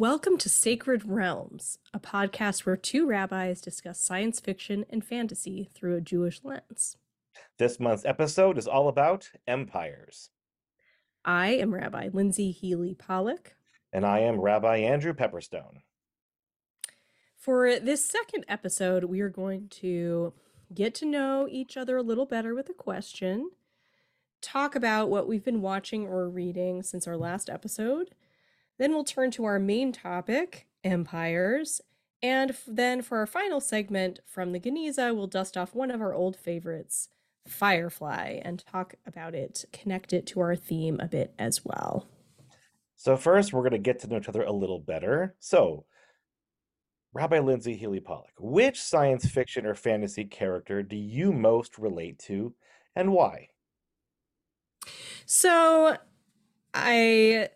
Welcome to Sacred Realms, a podcast where two rabbis discuss science fiction and fantasy through a Jewish lens. This month's episode is all about empires. I am Rabbi Lindsey Healy Pollock. And I am Rabbi Andrew Pepperstone. For this second episode, we are going to get to know each other a little better with a question, talk about what we've been watching or reading since our last episode. Then we'll turn to our main topic, empires. And then for our final segment from the Geniza, we'll dust off one of our old favorites, Firefly, and talk about it, connect it to our theme a bit as well. So, first, we're going to get to know each other a little better. So, Rabbi Lindsey Healy Pollock, which science fiction or fantasy character do you most relate to and why? So, I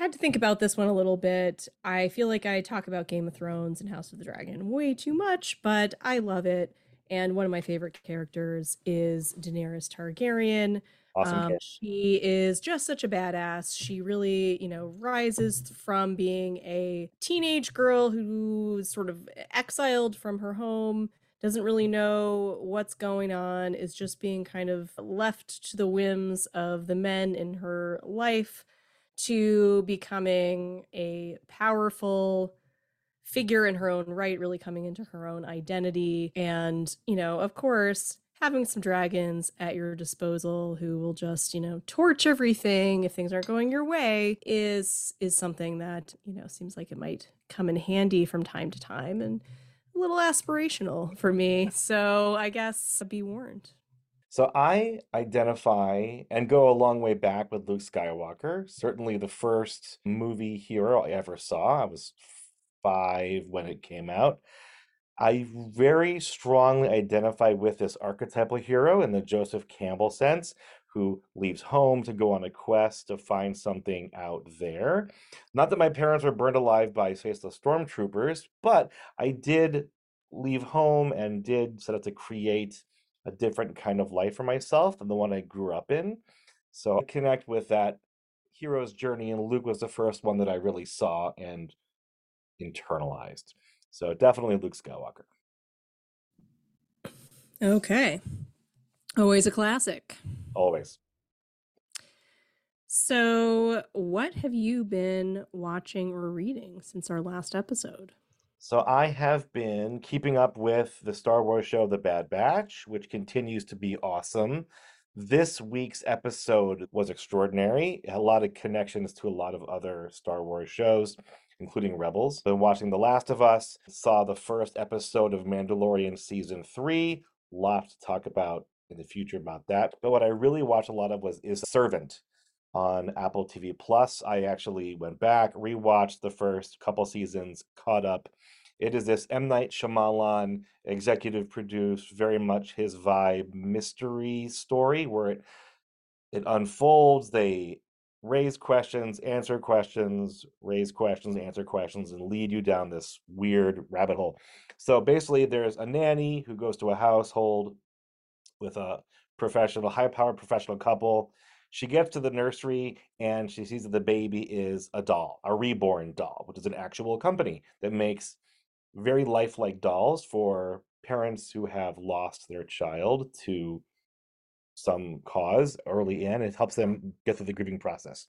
had to think about this one a little bit. I feel like I talk about Game of Thrones and House of the Dragon way too much, but I love it. And one of my favorite characters is Daenerys Targaryen. Awesome. Um, she is just such a badass. She really, you know, rises from being a teenage girl who's sort of exiled from her home, doesn't really know what's going on, is just being kind of left to the whims of the men in her life to becoming a powerful figure in her own right, really coming into her own identity. And, you know, of course, having some dragons at your disposal who will just, you know, torch everything if things aren't going your way is is something that, you know, seems like it might come in handy from time to time and a little aspirational for me. So I guess be warned. So I identify and go a long way back with Luke Skywalker. Certainly the first movie hero I ever saw. I was five when it came out. I very strongly identify with this archetypal hero in the Joseph Campbell sense, who leaves home to go on a quest to find something out there. Not that my parents were burned alive by faceless stormtroopers, but I did leave home and did set out to create a different kind of life for myself than the one I grew up in. So I connect with that hero's journey, and Luke was the first one that I really saw and internalized. So definitely Luke Skywalker. Okay. Always a classic. Always. So, what have you been watching or reading since our last episode? So I have been keeping up with the Star Wars show The Bad Batch, which continues to be awesome. This week's episode was extraordinary. A lot of connections to a lot of other Star Wars shows, including Rebels. Been watching The Last of Us, saw the first episode of Mandalorian season three. Lot to talk about in the future about that. But what I really watched a lot of was is Servant on Apple TV Plus. I actually went back, rewatched the first couple seasons, caught up. It is this M. Night Shyamalan executive produced, very much his vibe mystery story where it it unfolds. They raise questions, answer questions, raise questions, answer questions, and lead you down this weird rabbit hole. So basically, there's a nanny who goes to a household with a professional, high powered professional couple she gets to the nursery and she sees that the baby is a doll, a reborn doll, which is an actual company that makes very lifelike dolls for parents who have lost their child to some cause early in. It helps them get through the grieving process.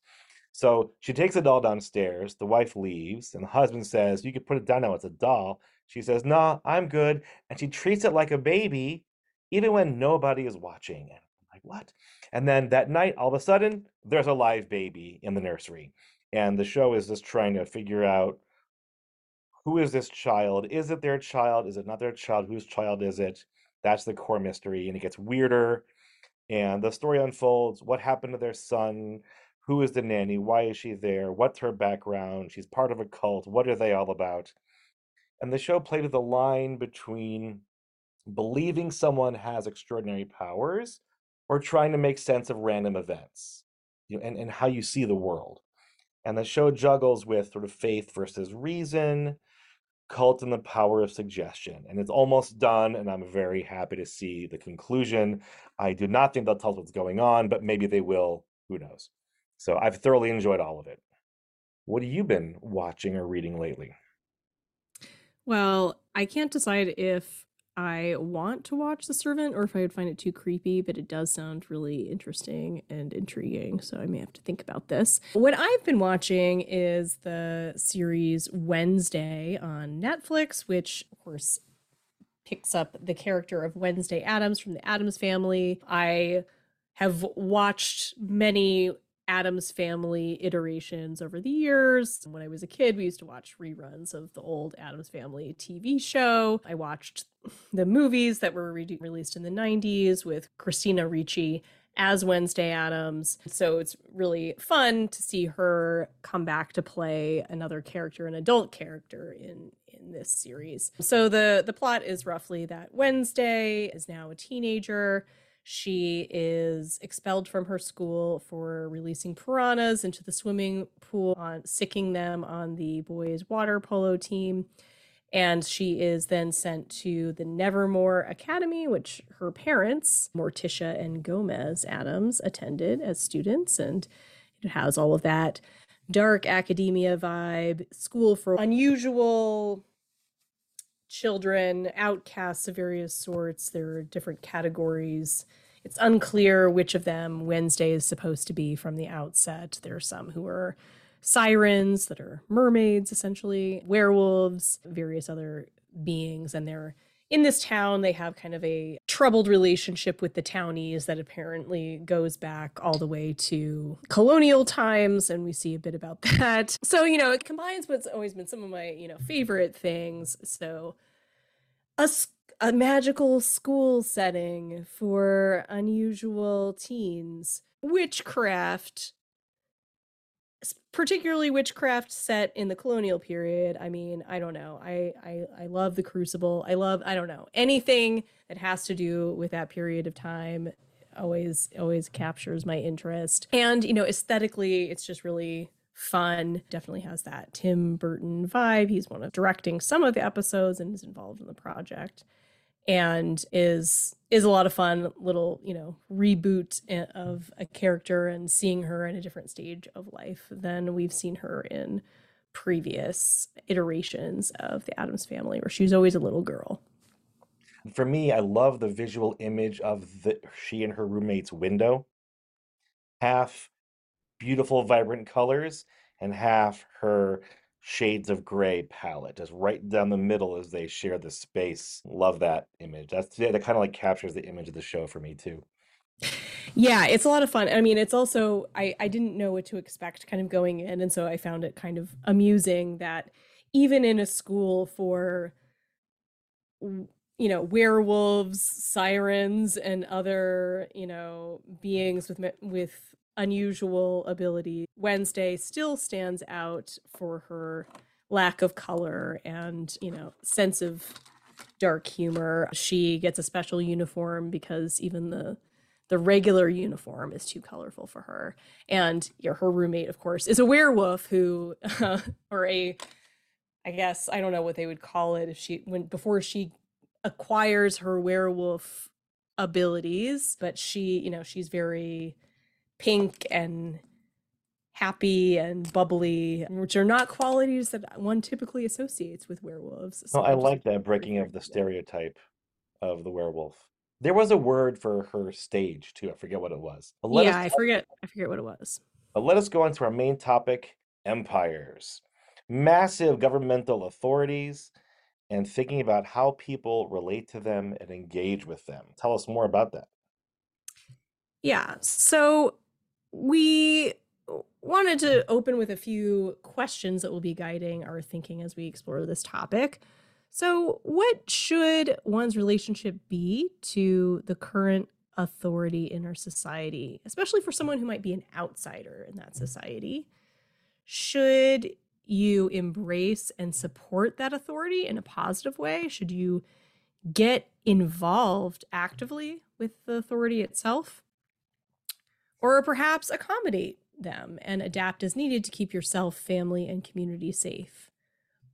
So she takes the doll downstairs. The wife leaves, and the husband says, You could put it down now. It's a doll. She says, Nah, I'm good. And she treats it like a baby, even when nobody is watching. And I'm like, what? And then that night, all of a sudden, there's a live baby in the nursery. And the show is just trying to figure out who is this child? Is it their child? Is it not their child? Whose child is it? That's the core mystery. And it gets weirder. And the story unfolds what happened to their son? Who is the nanny? Why is she there? What's her background? She's part of a cult. What are they all about? And the show played with the line between believing someone has extraordinary powers or trying to make sense of random events you know, and, and how you see the world. And the show juggles with sort of faith versus reason, cult and the power of suggestion. And it's almost done, and I'm very happy to see the conclusion. I do not think they'll tell us what's going on, but maybe they will. Who knows? So I've thoroughly enjoyed all of it. What have you been watching or reading lately? Well, I can't decide if I want to watch The Servant or if I would find it too creepy, but it does sound really interesting and intriguing, so I may have to think about this. What I've been watching is the series Wednesday on Netflix, which, of course, picks up the character of Wednesday Addams from the Addams family. I have watched many Addams Family iterations over the years. When I was a kid, we used to watch reruns of the old Addams Family TV show. I watched the movies that were re- released in the 90s with Christina Ricci as Wednesday Addams. So it's really fun to see her come back to play another character, an adult character in in this series. So the the plot is roughly that Wednesday is now a teenager she is expelled from her school for releasing piranhas into the swimming pool, on sicking them on the boys' water polo team. And she is then sent to the Nevermore Academy, which her parents, Morticia and Gomez Addams, attended as students. And it has all of that dark academia vibe, school for unusual children, outcasts of various sorts. There are different categories. It's unclear which of them Wednesday is supposed to be from the outset. There are some who are sirens that are mermaids, essentially, werewolves, various other beings, and they're in this town. They have kind of a troubled relationship with the townies that apparently goes back all the way to colonial times and we see a bit about that. So you know it combines what's always been some of my you know favorite things. So a, a magical school setting for unusual teens witchcraft particularly witchcraft set in the colonial period i mean i don't know I, I i love the crucible i love i don't know anything that has to do with that period of time always always captures my interest. And you know aesthetically it's just really fun definitely has that tim burton vibe he's one of directing some of the episodes and is involved in the project and is is a lot of fun little you know reboot eh, of a character and seeing her in a different stage of life than we've seen her in previous iterations of the Addams family where she was always a little girl. For me i love the visual image of the she and her roommate's window. Half beautiful vibrant colors and half her shades of gray palette just right down the middle as they share the space. Love that image. That's that kind of like captures the image of the show for me too. Yeah it's a lot of fun i mean it's also i i didn't know what to expect kind of going in and so i found it kind of amusing that even in a school for you know werewolves sirens and other you know beings with with unusual ability. Wednesday still stands out for her lack of color and, you know, sense of dark humor. She gets a special uniform because even the the regular uniform is too colorful for her. And you know, her roommate, of course, is a werewolf who, uh, or a, I guess I don't know what they would call it if she when before she acquires her werewolf abilities, but she, you know, she's very pink and happy and bubbly, which are not qualities that one typically associates with werewolves. So I like that breaking of the stereotype of the werewolf. There was a word for her stage too. I forget what it was. yeah, I forget. I forget what it was. But let us go on to our main topic: empires, massive governmental authorities, and thinking about how people relate to them and engage with them. Tell us more about that. Yeah. So we wanted to mm. open with a few questions that will be guiding our thinking as we explore this topic. So, what should one's relationship be to the current authority in our society, especially for someone who might be an outsider in that society? Should you embrace and support that authority in a positive way? Should you get involved actively with the authority itself? Or perhaps accommodate them and adapt as needed to keep yourself, family, and community safe?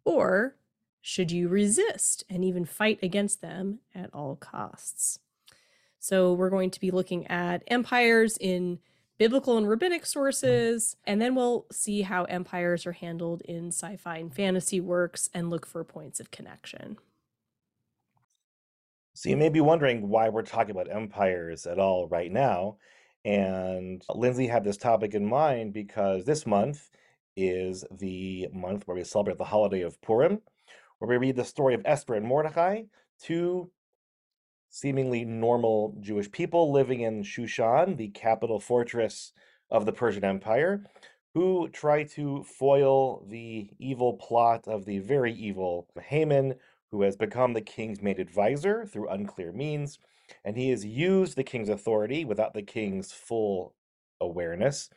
Or should you resist and even fight against them at all costs? So, we're going to be looking at empires in biblical and rabbinic sources, and then we'll see how empires are handled in sci fi and fantasy works and look for points of connection. So you may be wondering why we're talking about empires at all right now. And Lindsey had this topic in mind because this month is the month where we celebrate the holiday of Purim, where we read the story of Esther and Mordecai, two seemingly normal Jewish people living in Shushan, the capital fortress of the Persian Empire, who try to foil the evil plot of the very evil Haman, who has become the king's main advisor through unclear means, and he has used the king's authority without the king's full awareness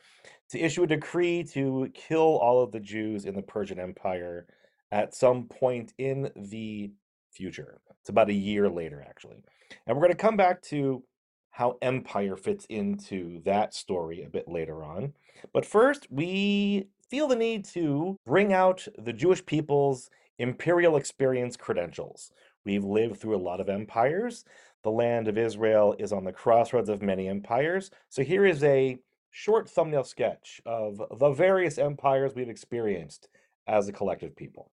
to issue a decree to kill all of the Jews in the Persian Empire at some point in the future. It's about a year later, actually. And we're going to come back to how empire fits into that story a bit later on. But first, we feel the need to bring out the Jewish people's imperial experience credentials. We've lived through a lot of empires. The land of Israel is on the crossroads of many empires. So here is a short thumbnail sketch of the various empires we've experienced as a collective people.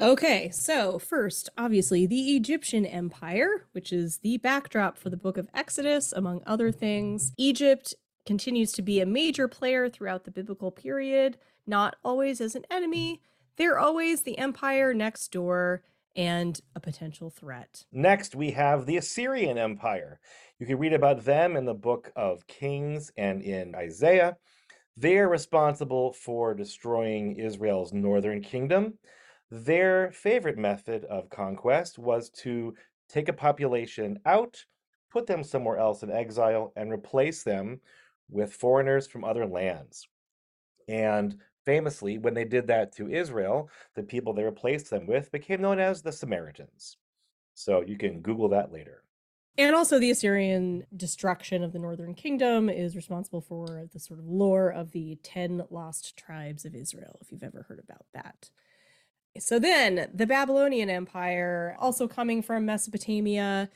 Okay, so first, obviously, the Egyptian Empire, which is the backdrop for the book of Exodus, among other things. Egypt continues to be a major player throughout the biblical period, not always as an enemy. They're always the empire next door and a potential threat. Next, we have the Assyrian Empire. You can read about them in the book of Kings and in Isaiah. They're responsible for destroying Israel's northern kingdom. Their favorite method of conquest was to take a population out, put them somewhere else in exile, and replace them with foreigners from other lands. And famously, when they did that to Israel, the people they replaced them with became known as the Samaritans. So you can Google that later. And also, the Assyrian destruction of the northern kingdom is responsible for the sort of lore of the 10 lost tribes of Israel, if you've ever heard about that. So then the Babylonian Empire, also coming from Mesopotamia,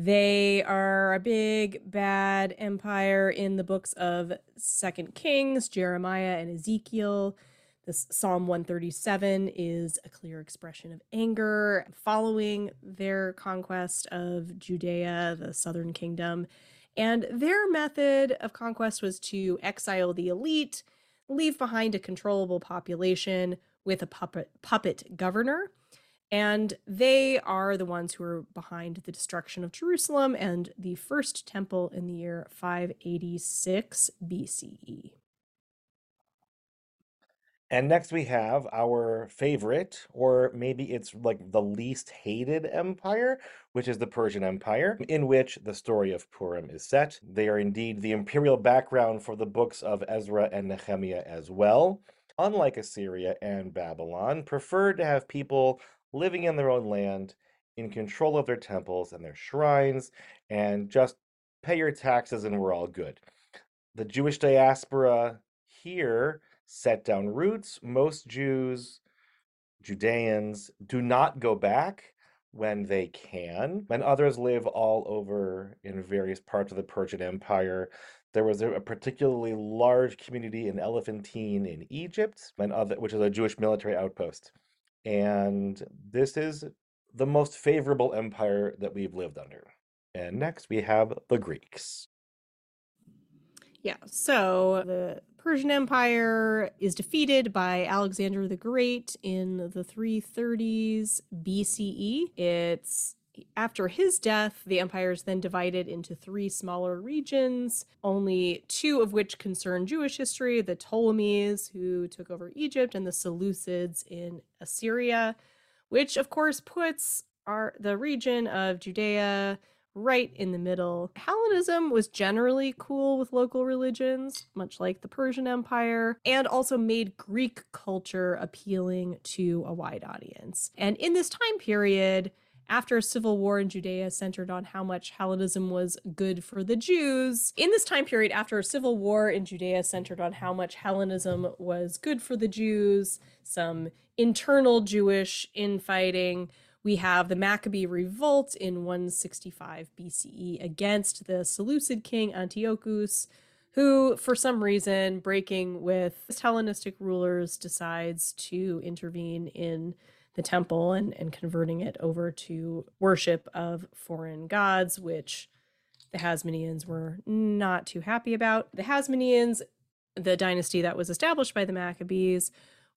they are a big bad empire in the books of Second Kings, Jeremiah, and Ezekiel. This Psalm 137 is a clear expression of anger following their conquest of Judea, the southern kingdom. And their method of conquest was to exile the elite, leave behind a controllable population, with a puppet puppet governor and they are the ones who are behind the destruction of Jerusalem and the first temple in the year 586 BCE. And next we have our favorite, or maybe it's like the least hated empire, which is the Persian Empire, in which the story of Purim is set. They are indeed the imperial background for the books of Ezra and Nehemiah as well unlike Assyria and Babylon, preferred to have people living in their own land, in control of their temples and their shrines, and just pay your taxes and we're all good. The Jewish diaspora here set down roots. Most Jews, Judeans, do not go back when they can, and others live all over in various parts of the Persian Empire. There was a, particularly large community in Elephantine in Egypt, and other, which is a Jewish military outpost. And this is the most favorable empire that we've lived under. And next we have the Greeks. Yeah, so the Persian Empire is defeated by Alexander the Great in the 330s BCE. It's after his death, the empire is then divided into three smaller regions, only two of which concern Jewish history the Ptolemies, who took over Egypt, and the Seleucids in Assyria, which of course puts our, the region of Judea right in the middle. Hellenism was generally cool with local religions, much like the Persian Empire, and also made Greek culture appealing to a wide audience. And in this time period, after a civil war in Judea centered on how much Hellenism was good for the Jews. In this time period, after a civil war in Judea centered on how much Hellenism was good for the Jews, some internal Jewish infighting, we have the Maccabee revolt in 165 BCE against the Seleucid king Antiochus, who, for some reason, breaking with Hellenistic rulers, decides to intervene in the temple and, and converting it over to worship of foreign gods, which the Hasmoneans were not too happy about. The Hasmoneans, the dynasty that was established by the Maccabees,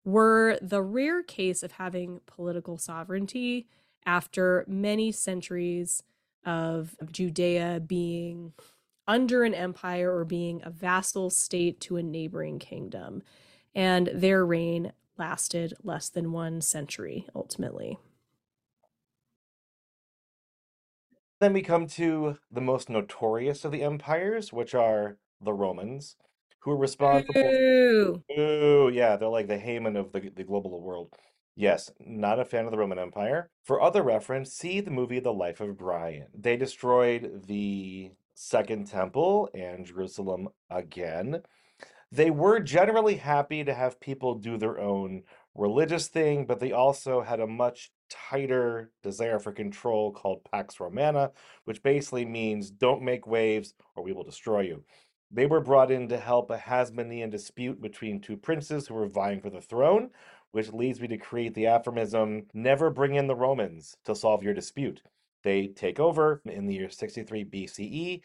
were the rare case of having political sovereignty after many centuries of Judea being under an empire or being a vassal state to a neighboring kingdom. And their reign lasted less than one century ultimately. Then we come to the most notorious of the empires, which are the Romans, who are responsible. Ooh. Ooh, yeah, they're like the Haman of the, the global world. Yes, not a fan of the Roman Empire. For other reference, see the movie The Life of Brian. They destroyed the Second Temple and Jerusalem again. They were generally happy to have people do their own religious thing, but they also had a much tighter desire for control called Pax Romana, which basically means don't make waves or we will destroy you. They were brought in to help a Hasmonean dispute between two princes who were vying for the throne, which leads me to create the aphorism never bring in the Romans to solve your dispute. They take over in the year 63 BCE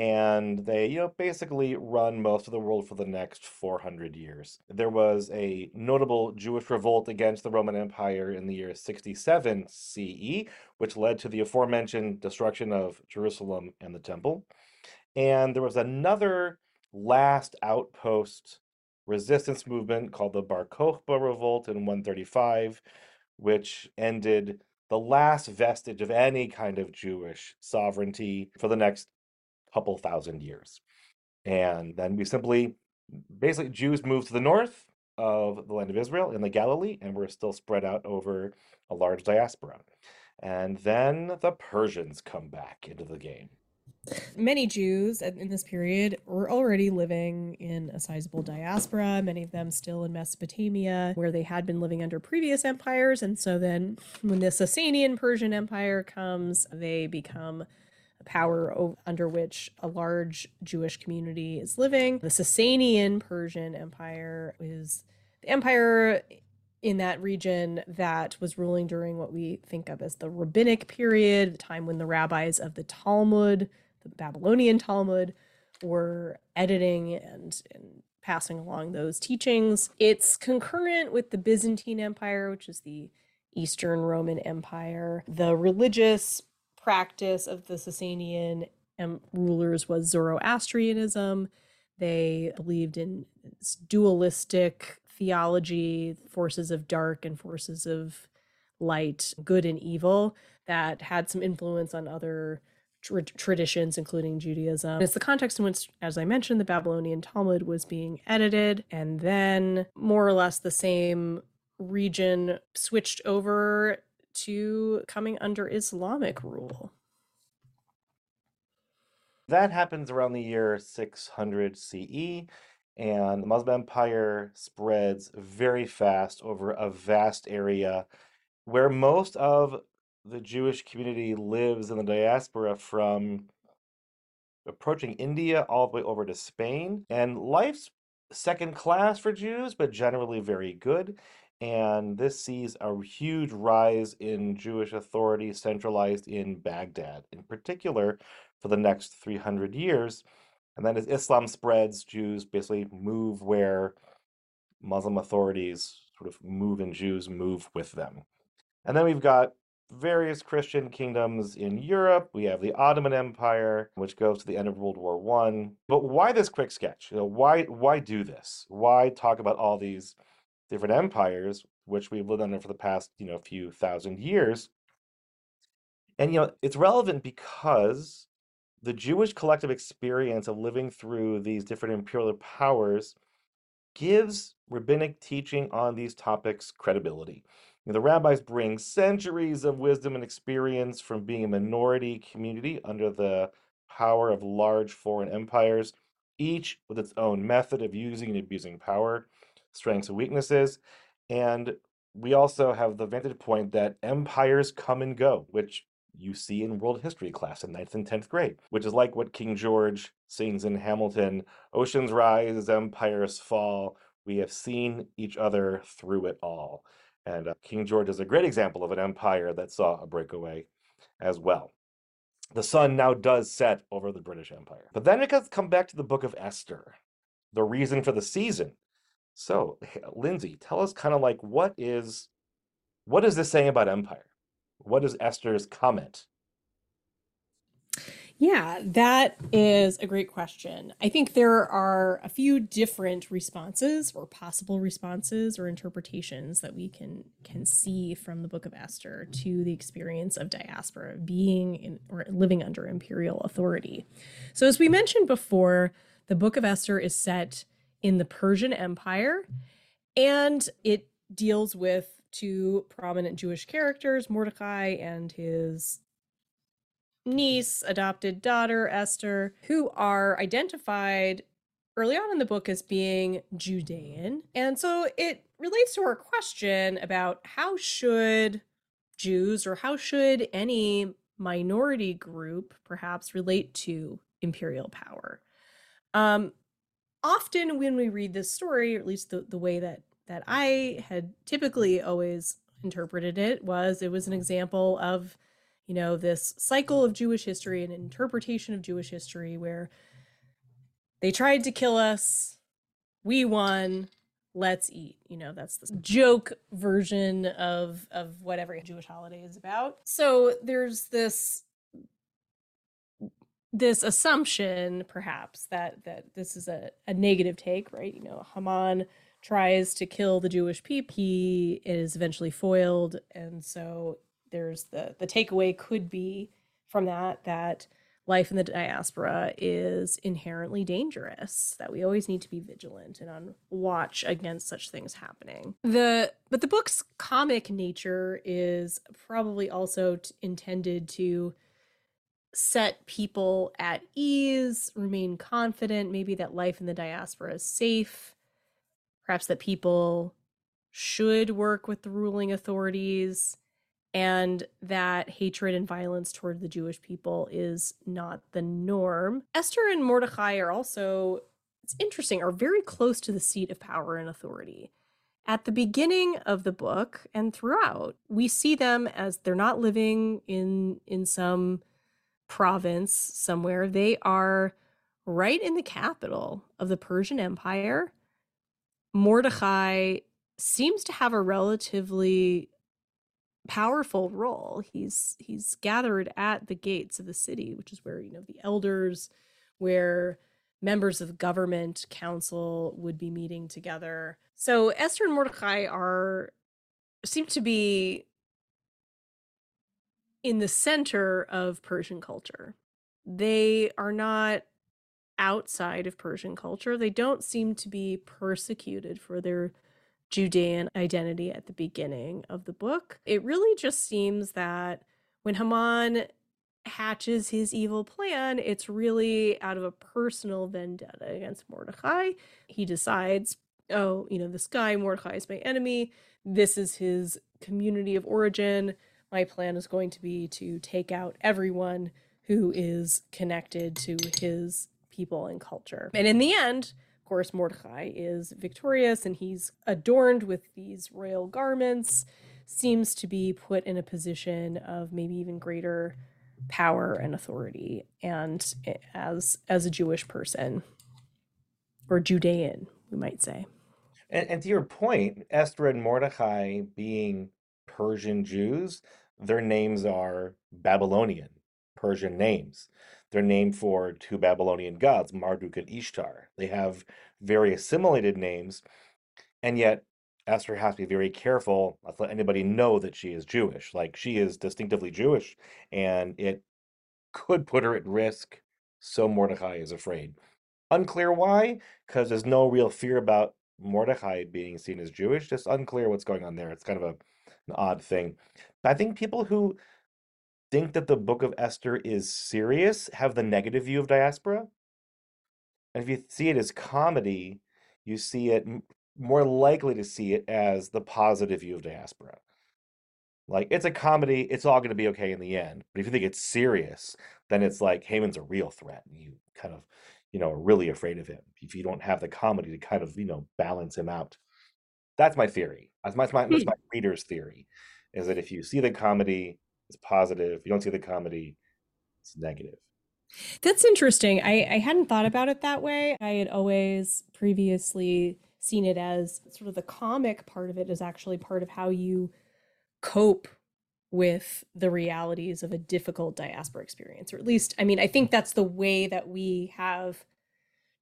and they you know basically run most of the world for the next 400 years. There was a notable jewish revolt against the roman empire in the year 67 ce which led to the aforementioned destruction of jerusalem and the temple. And there was another last outpost resistance movement called the bar kokhba revolt in 135 which ended the last vestige of any kind of jewish sovereignty for the next couple thousand years. And then we simply, basically, Jews moved to the north of the land of Israel in the Galilee, and we're still spread out over a large diaspora. And then the Persians come back into the game. Many Jews in this period were already living in a sizable diaspora, many of them still in Mesopotamia, where they had been living under previous empires. And so then, when the Sasanian Persian Empire comes, they become power under which a large Jewish community is living. The Sasanian Persian Empire is the empire in that region that was ruling during what we think of as the rabbinic period, the time when the rabbis of the Talmud, the Babylonian Talmud, were editing and, and passing along those teachings. It's concurrent with the Byzantine Empire, which is the Eastern Roman Empire. The religious practice of the Sasanian rulers was Zoroastrianism. They believed in dualistic theology, forces of dark and forces of light, good and evil, that had some influence on other tra- traditions, including Judaism. It's the context in which, as I mentioned, the Babylonian Talmud was being edited, and then more or less the same region switched over to coming under Islamic rule. That happens around the year 600 CE, and the Muslim Empire spreads very fast over a vast area where most of the Jewish community lives in the diaspora from approaching India all the way over to Spain. And life's second class for Jews, but generally very good and this sees a huge rise in Jewish authority centralized in Baghdad, in particular for the next 300 years. And then as Islam spreads, Jews basically move where Muslim authorities sort of move and Jews move with them. And then we've got various Christian kingdoms in Europe. We have the Ottoman Empire, which goes to the end of World War One. But why this quick sketch? You know, why why do this? Why talk about all these different empires, which we've lived under for the past, you know, few thousand years. And, you know, it's relevant because the Jewish collective experience of living through these different imperial powers gives rabbinic teaching on these topics credibility. You know, the rabbis bring centuries of wisdom and experience from being a minority community under the power of large foreign empires, each with its own method of using and abusing power strengths and weaknesses. And we also have the vantage point that empires come and go, which you see in world history class in ninth and 10th grade, which is like what King George sings in Hamilton Oceans rise, empires fall. We have seen each other through it all. And uh, King George is a great example of an empire that saw a breakaway as well. The sun now does set over the British Empire. But then it come back to the book of Esther, the reason for the season. So, Lindsey, tell us kind of like what is what is this saying about empire? What is Esther's comment? Yeah, that is a great question. I think there are a few different responses or possible responses or interpretations that we can can see from the book of Esther to the experience of diaspora being in or living under imperial authority. So as we mentioned before, the book of Esther is set in the Persian Empire and it deals with two prominent Jewish characters, Mordecai and his niece, adopted daughter, Esther, who are identified early on in the book as being Judean. And so it relates to our question about how should Jews or how should any minority group perhaps relate to imperial power? Um, often when we read this story, or at least the, the way that that I had typically always interpreted it was it was an example of you know, this cycle of Jewish history and interpretation of Jewish history where they tried to kill us, we won, let's eat. You know, that's the joke version of of what every Jewish holiday is about. So there's this this assumption perhaps that that this is a, a negative take, right? You know, Haman tries to kill the Jewish people. He is eventually foiled, and so there's the the takeaway could be from that that life in the diaspora is inherently dangerous that we always need to be vigilant and on watch against such things happening the but the book's comic nature is probably also t- intended to set people at ease remain confident maybe that life in the diaspora is safe perhaps that people should work with the ruling authorities and that hatred and violence toward the Jewish people is not the norm. Esther and Mordecai are also, it's interesting, are very close to the seat of power and authority. At the beginning of the book and throughout, we see them as they're not living in in some province somewhere. They are right in the capital of the Persian Empire. Mordecai seems to have a relatively powerful role. He's he's gathered at the gates of the city, which is where you know the elders, where members of government council would be meeting together. So Esther and Mordecai are seem to be in the center of Persian culture. They are not outside of Persian culture. They don't seem to be persecuted for their Judean identity at the beginning of the book. It really just seems that when Haman hatches his evil plan, it's really out of a personal vendetta against Mordecai. He decides, oh, you know, this guy, Mordecai, is my enemy. This is his community of origin. My plan is going to be to take out everyone who is connected to his people and culture. And in the end, of course, Mordecai is victorious and he's adorned with these royal garments, seems to be put in a position of maybe even greater power and authority and as as a Jewish person or Judean, we might say. And, and to your point, Esther and Mordecai being Persian Jews, their names are Babylonian, Persian names. They're named for two Babylonian gods, Marduk and Ishtar. They have very assimilated names, and yet Esther has to be very careful not to let anybody know that she is Jewish. Like she is distinctively Jewish, and it could put her at risk. So Mordecai is afraid. Unclear why, because there's no real fear about Mordecai being seen as Jewish. Just unclear what's going on there. It's kind of a, an odd thing. I think people who think that the book of Esther is serious have the negative view of diaspora. And if you see it as comedy, you see it more likely to see it as the positive view of diaspora. Like it's a comedy, it's all going to be okay in the end. But if you think it's serious, then it's like Haman's a real threat, and you kind of, you know, are really afraid of him. If you don't have the comedy to kind of, you know, balance him out. That's my theory. That's my, that's my, that's Hmm. my reader's theory, is that if you see the comedy, it's positive. If you don't see the comedy, it's negative. That's interesting. I, I hadn't thought about it that way. I had always previously seen it as sort of the comic part of it is actually part of how you cope with the realities of a difficult diaspora experience. Or at least, I mean, I think that's the way that we have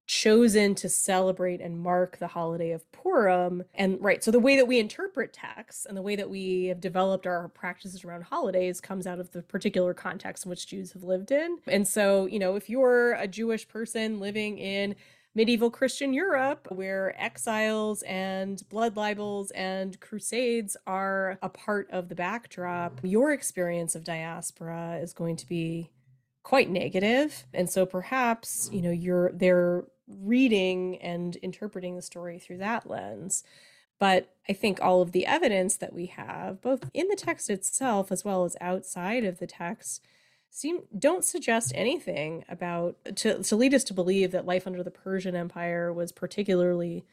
chosen to celebrate and mark the holiday of Purim. And right, so the way that we interpret texts and the way that we have developed our practices around holidays comes out of the particular context in which Jews have lived in. And so, you know, if you're a Jewish person living in medieval Christian Europe, where exiles and blood libels and crusades are a part of the backdrop, your experience of diaspora is going to be quite negative and so perhaps you know you're they're reading and interpreting the story through that lens. But i think all of the evidence that we have both in the text itself as well as outside of the text seem don't suggest anything about to, to lead us to believe that life under the persian empire was particularly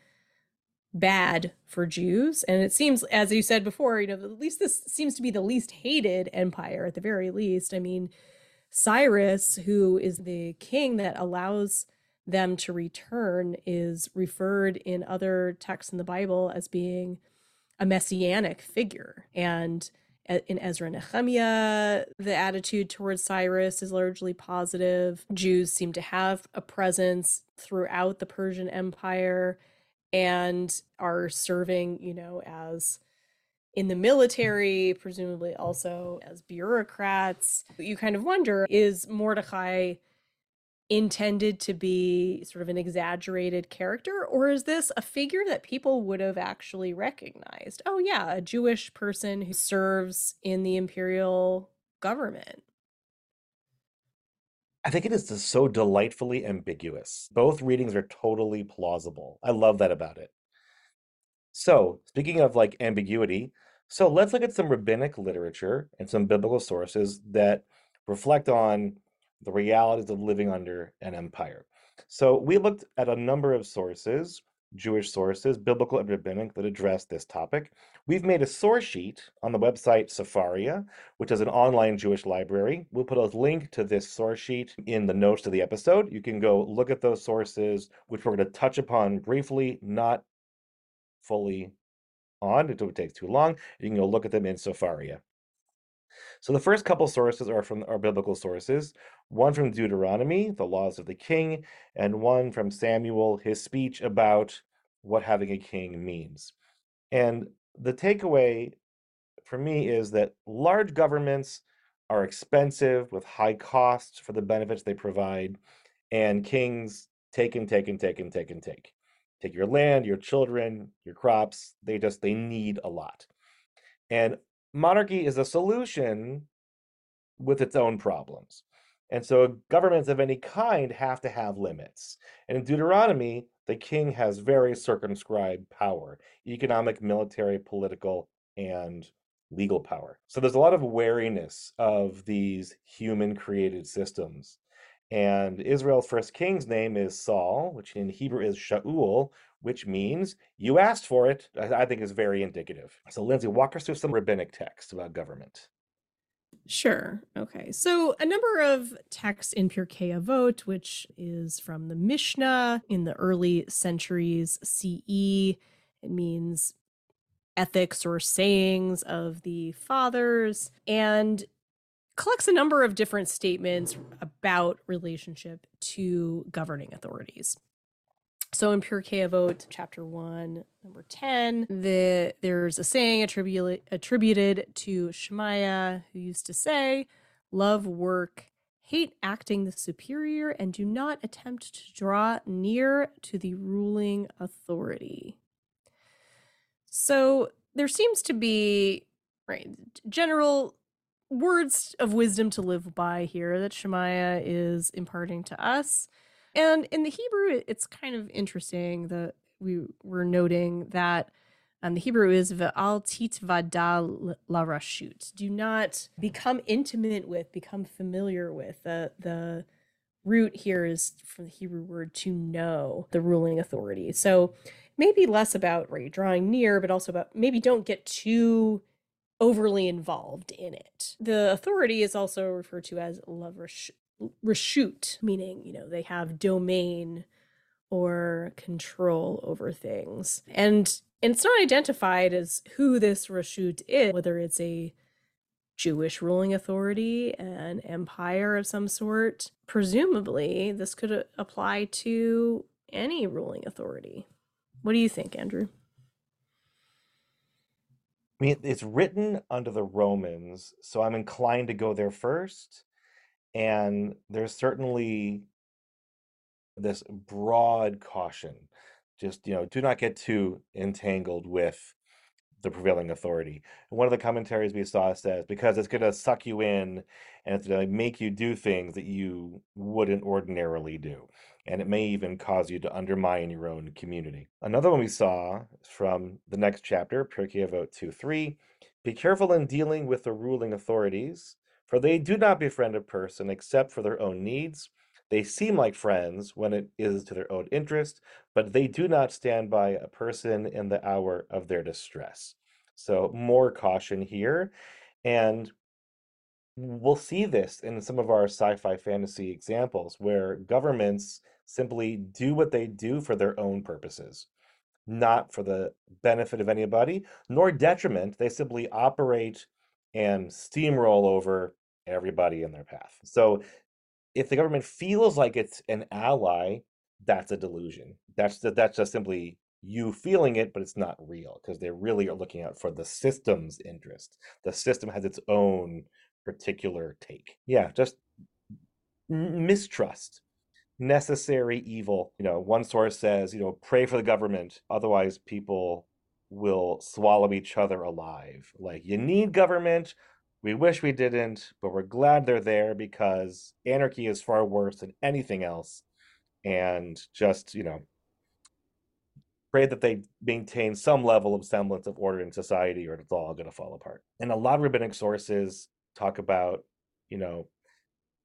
bad for jews. And it seems as you said before you know at least this seems to be the least hated empire at the very least. I mean Cyrus, who is the king that allows them to return, is referred in other texts in the Bible as being a messianic figure. And in Ezra and Nehemiah, the attitude towards Cyrus is largely positive. Jews seem to have a presence throughout the Persian Empire and are serving, you know, as in the military, presumably also as bureaucrats. You kind of wonder is Mordecai intended to be sort of an exaggerated character, or is this a figure that people would have actually recognized? Oh, yeah, a Jewish person who serves in the imperial government. I think it is so delightfully ambiguous. Both readings are totally plausible. I love that about it. So, speaking of like ambiguity, so let's look at some rabbinic literature and some biblical sources that reflect on the realities of living under an empire. So, we looked at a number of sources, Jewish sources, biblical and rabbinic, that address this topic. We've made a source sheet on the website Sefaria, which is an online Jewish library. We'll put a link to this source sheet in the notes to the episode. You can go look at those sources, which we're going to touch upon briefly, not fully on. It would take too long. You can go look at them in Sefaria. So the first couple sources are from our biblical sources, one from Deuteronomy, the laws of the king, and one from Samuel, his speech about what having a king means. And the takeaway for me is that large governments are expensive with high costs for the benefits they provide, and kings take and take and take and take and take take your land, your children, your crops. They just they need a lot. And monarchy is a solution with its own problems. And so governments of any kind have to have limits. And in Deuteronomy, the king has very circumscribed power economic, military, political, and legal power. So there's a lot of wariness of these human created systems. And Israel's first king's name is Saul, which in Hebrew is Shaul, which means you asked for it. I, think is very indicative. So, Lindsey, walk us through some rabbinic texts about government. Sure. Okay. So a number of texts in Pirkei Avot, which is from the Mishnah in the early centuries CE. It means ethics or sayings of the fathers and collects a number of different statements about relationship to governing authorities. So in Pirkei Avot, chapter one, number ten, the there's a saying attributed attributed to Shemaiah, who used to say, "Love work, hate acting the superior, and do not attempt to draw near to the ruling authority." So there seems to be right general words of wisdom to live by here that Shemaiah is imparting to us. And in the Hebrew, it's kind of interesting. that we were noting that um, the Hebrew is v'al titvada la rashut. Do not become intimate with, become familiar with. The the root here is from the Hebrew word to know the ruling authority. So maybe less about right drawing near, but also about maybe don't get too overly involved in it. The authority is also referred to as la rashut, meaning you know they have domain or control over things. And it's not identified as who this Rashut is, whether it's a Jewish ruling authority, an empire of some sort. Presumably, this could uh, apply to any ruling authority. What do you think, Andrew? I mean, it's written under the Romans, so I'm inclined to go there first. And there's certainly this broad caution just you know do not get too entangled with the prevailing authority and one of the commentaries we saw says because it's going to suck you in and it's going to make you do things that you wouldn't ordinarily do and it may even cause you to undermine your own community another one we saw from the next chapter Pirkei Avot 2 3 be careful in dealing with the ruling authorities for they do not befriend a person except for their own needs they seem like friends when it is to their own interest, but they do not stand by a person in the hour of their distress. So, more caution here. And we'll see this in some of our sci fi fantasy examples where governments simply do what they do for their own purposes, not for the benefit of anybody, nor detriment. They simply operate and steamroll over everybody in their path. So if the government feels like it's an ally, that's a delusion. That's that's just simply you feeling it, but it's not real because they really are looking out for the system's interest. The system has its own particular take. Yeah, just mistrust, necessary evil. You know, one source says, you know, pray for the government, otherwise people will swallow each other alive. Like you need government, we wish we didn't, but we're glad they're there because anarchy is far worse than anything else. And just, you know, pray that they maintain some level of semblance of order in society or it's all going to fall apart. And a lot of rabbinic sources talk about, you know,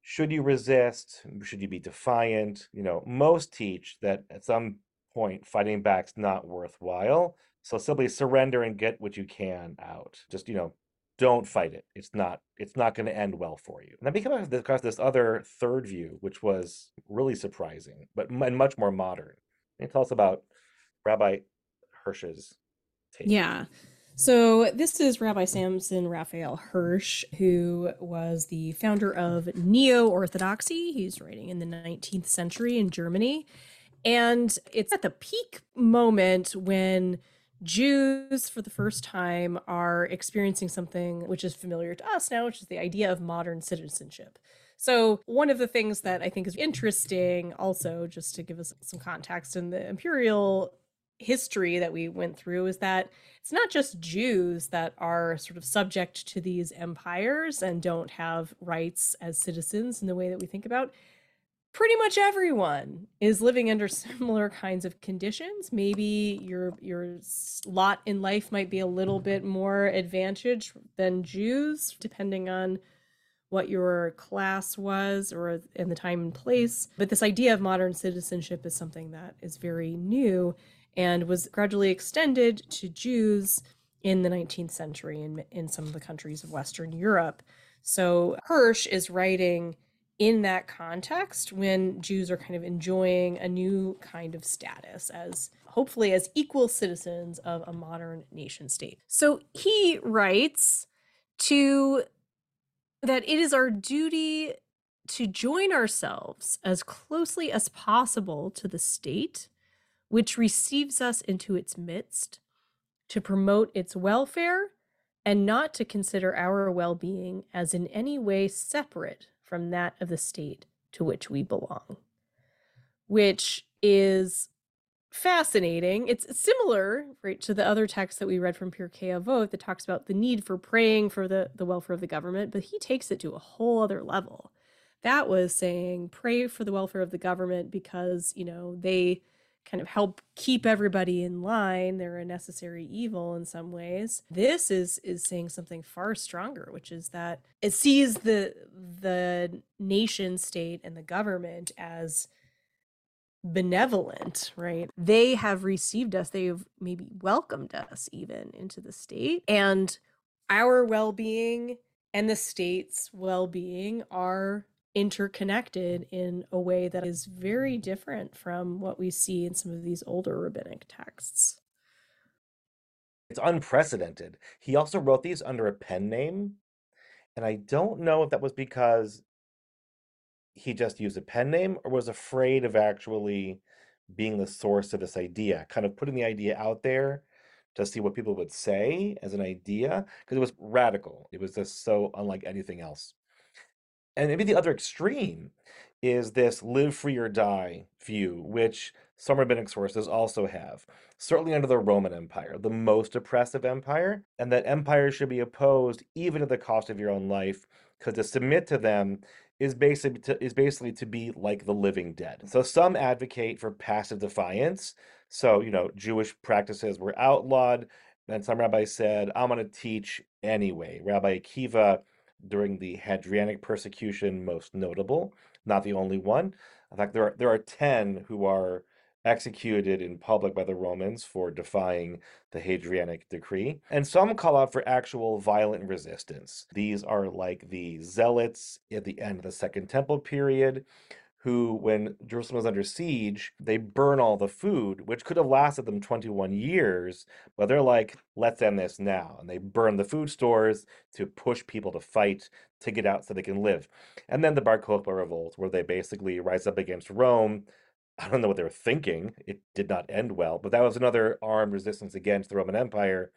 should you resist? Should you be defiant? You know, most teach that at some point fighting back's not worthwhile. So simply surrender and get what you can out. Just, you know, don't fight it. It's not it's not going to end well for you. And then became across this other third view, which was really surprising, but and much more modern. You tell us about Rabbi Hirsch's take? Yeah. So this is Rabbi Samson Raphael Hirsch, who was the founder of Neo-Orthodoxy. He's writing in the 19th century in Germany. And it's at the peak moment when Jews, for the first time, are experiencing something which is familiar to us now, which is the idea of modern citizenship. So, one of the things that I think is interesting, also, just to give us some context in the imperial history that we went through, is that it's not just Jews that are sort of subject to these empires and don't have rights as citizens in the way that we think about. Pretty much everyone is living under similar kinds of conditions. Maybe your your lot in life might be a little bit more advantaged than jews depending on what your class was or in the time and place. But this idea of modern citizenship is something that is very new and was gradually extended to jews in the 19th century in, in some of the countries of western europe so hirsch is writing in that context when Jews are kind of enjoying a new kind of status as hopefully as equal citizens of a modern nation state. So he writes to that it is our duty to join ourselves as closely as possible to the state which receives us into its midst to promote its welfare and not to consider our well-being as in any way separate from that of the state to which we belong, which is fascinating. It's similar, right, to the other text that we read from Pirkei Avot that talks about the need for praying for the, the welfare of the government, but he takes it to a whole other level. That was saying pray for the welfare of the government because, you know, they kind of help keep everybody in line. They're a necessary evil in some ways. This is is saying something far stronger, which is that it sees the the nation state and the government as benevolent, right? They have received us, they've maybe welcomed us even into the state, and our well being and the state's well being are interconnected in a way that is very different from what we see in some of these older rabbinic texts. It's unprecedented. He also wrote these under a pen name. And I don't know if that was because he just used a pen name or was afraid of actually being the source of this idea, kind of putting the idea out there to see what people would say as an idea, because it was radical. It was just so unlike anything else. And maybe the other extreme is this live free or die view, which some rabbinic sources also have, certainly under the Roman Empire, the most oppressive empire, and that empires should be opposed even at the cost of your own life, because to submit to them is basically to, is basically to be like the living dead. So some advocate for passive defiance. So you know, Jewish practices were outlawed, and some rabbis said, "I'm going to teach anyway." Rabbi Akiva, during the Hadrianic persecution, most notable, not the only one. In fact, there are there are ten who are executed in public by the Romans for defying the Hadrianic decree. And some call out for actual violent resistance. These are like the zealots at the end of the Second Temple period. Who, when Jerusalem was under siege, they burn all the food, which could have lasted them 21 years, but they're like, let's end this now. And they burn the food stores to push people to fight to get out so they can live. And then the Bar Kokhba revolt, where they basically rise up against Rome, I don't know what they were thinking. It did not end well, but that was another armed resistance against the Roman Empire